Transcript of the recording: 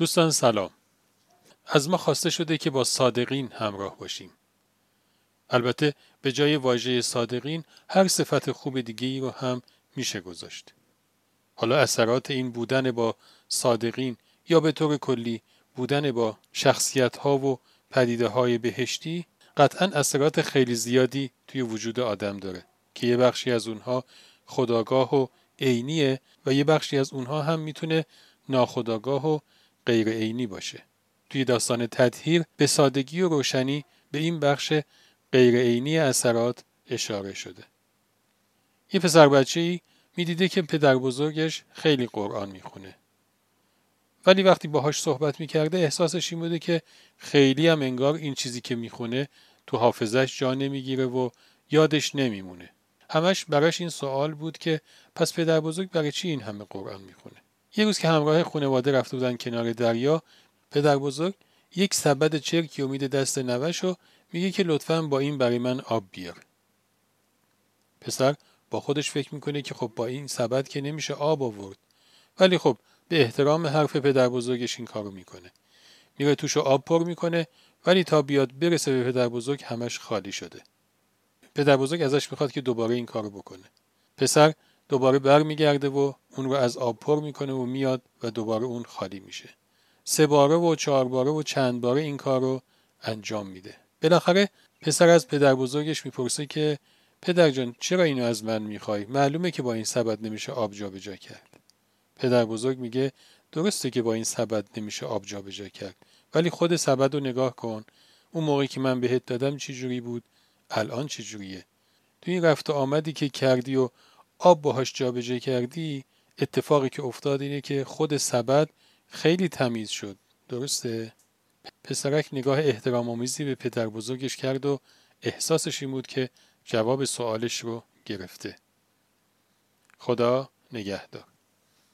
دوستان سلام. از ما خواسته شده که با صادقین همراه باشیم. البته به جای واژه صادقین هر صفت خوب دیگه ای رو هم میشه گذاشت. حالا اثرات این بودن با صادقین یا به طور کلی بودن با شخصیت ها و پدیده های بهشتی قطعا اثرات خیلی زیادی توی وجود آدم داره که یه بخشی از اونها خداگاه و عینیه و یه بخشی از اونها هم می‌تونه ناخداگاه و غیر عینی باشه. توی داستان تطهیر به سادگی و روشنی به این بخش غیر عینی اثرات اشاره شده. یه پسر بچه ای می‌دیده که پدر بزرگش خیلی قرآن می‌خونه. ولی وقتی باهاش صحبت می‌کرده احساسش این بوده که خیلی هم انگار این چیزی که می‌خونه تو حافظش جا نمی‌گیره و یادش نمیمونه. همش براش این سوال بود که پس پدر بزرگ برای چی این همه قرآن می‌خونه؟ یه روز که همراه خانواده رفته بودن کنار دریا پدر بزرگ یک سبد چرکی امید دست نوش و میگه که لطفا با این برای من آب بیار. پسر با خودش فکر می‌کنه که خب با این سبد که نمیشه آب آورد. ولی خب به احترام حرف پدر بزرگش این کارو می‌کنه. میره توش آب پر می‌کنه ولی تا بیاد برسه به پدر بزرگ همش خالی شده. پدر بزرگ ازش می‌خواد که دوباره این کارو بکنه. پسر دوباره برمیگرده و اون رو از آب پر می‌کنه و میاد و دوباره اون خالی میشه. سه باره و چهار باره و چند باره این کار رو انجام میده. بالاخره پسر از پدر بزرگش می‌پرسه که پدر جان چرا اینو از من می‌خوای؟ معلومه که با این سبد نمیشه آب جابجا کرد. پدر بزرگ میگه درسته که با این سبد نمیشه آب جابجا کرد ولی خود سبد رو نگاه کن. اون موقعی که من بهت دادم چی جوری بود؟ الان چه جوریه تو این رفت آمدی که کردی و آب باهاش جابجا کردی اتفاقی که افتاد اینه که خود سبد خیلی تمیز شد. درسته؟ پسرک نگاه احترام آمیزی به پدر بزرگش کرد و احساسش این بود که جواب سوالش رو گرفته. خدا نگهدار.